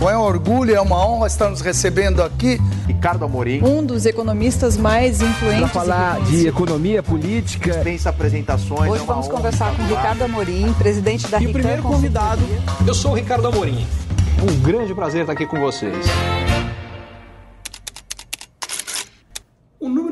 Bom, é um orgulho, é uma honra estar nos recebendo aqui. Ricardo Amorim. Um dos economistas mais influentes. Para falar de economia política. Dispensa apresentações. Hoje é vamos conversar com Ricardo Amorim, presidente da E o primeiro convidado, eu sou o Ricardo Amorim. Um grande prazer estar aqui com vocês.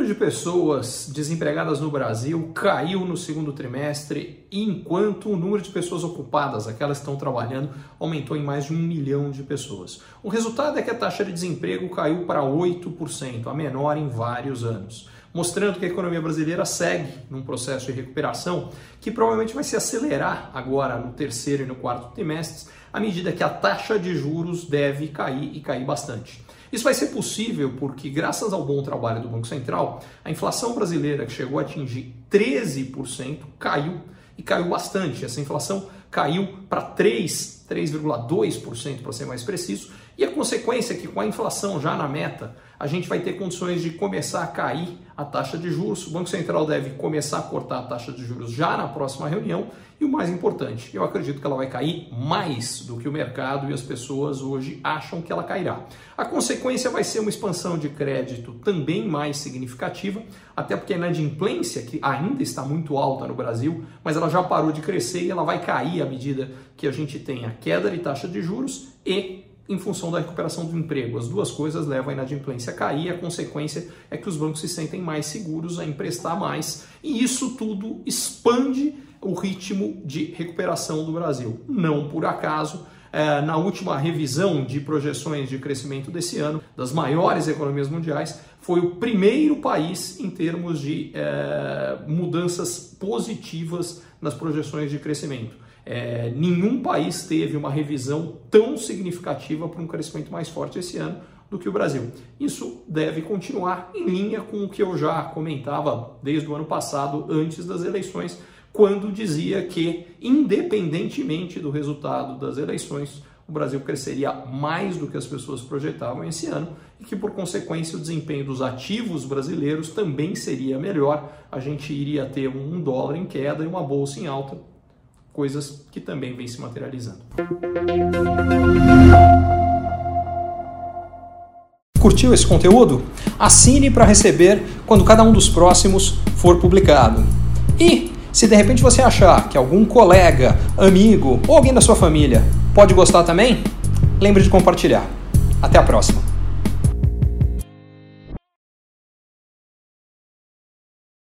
De pessoas desempregadas no Brasil caiu no segundo trimestre, enquanto o número de pessoas ocupadas, aquelas que estão trabalhando, aumentou em mais de um milhão de pessoas. O resultado é que a taxa de desemprego caiu para 8%, a menor em vários anos, mostrando que a economia brasileira segue num processo de recuperação que provavelmente vai se acelerar agora no terceiro e no quarto trimestres, à medida que a taxa de juros deve cair e cair bastante. Isso vai ser possível porque, graças ao bom trabalho do Banco Central, a inflação brasileira, que chegou a atingir 13%, caiu e caiu bastante. Essa inflação caiu para 3, 3,2% para ser mais preciso, e a consequência é que com a inflação já na meta, a gente vai ter condições de começar a cair a taxa de juros. O Banco Central deve começar a cortar a taxa de juros já na próxima reunião. E o mais importante, eu acredito que ela vai cair mais do que o mercado e as pessoas hoje acham que ela cairá. A consequência vai ser uma expansão de crédito também mais significativa, até porque a inadimplência, que ainda está muito alta no Brasil, mas ela já parou de crescer e ela vai cair à medida que a gente tem a queda de taxa de juros e em função da recuperação do emprego. As duas coisas levam a inadimplência a cair, a consequência é que os bancos se sentem mais seguros a emprestar mais, e isso tudo expande o ritmo de recuperação do Brasil. Não por acaso, é, na última revisão de projeções de crescimento desse ano, das maiores economias mundiais, foi o primeiro país em termos de é, mudanças positivas nas projeções de crescimento. É, nenhum país teve uma revisão tão significativa para um crescimento mais forte esse ano do que o Brasil. Isso deve continuar em linha com o que eu já comentava desde o ano passado, antes das eleições, quando dizia que, independentemente do resultado das eleições, o Brasil cresceria mais do que as pessoas projetavam esse ano e que, por consequência, o desempenho dos ativos brasileiros também seria melhor. A gente iria ter um dólar em queda e uma bolsa em alta, coisas que também vêm se materializando. Curtiu esse conteúdo? Assine para receber quando cada um dos próximos for publicado. E se de repente você achar que algum colega, amigo ou alguém da sua família pode gostar também, lembre de compartilhar. Até a próxima!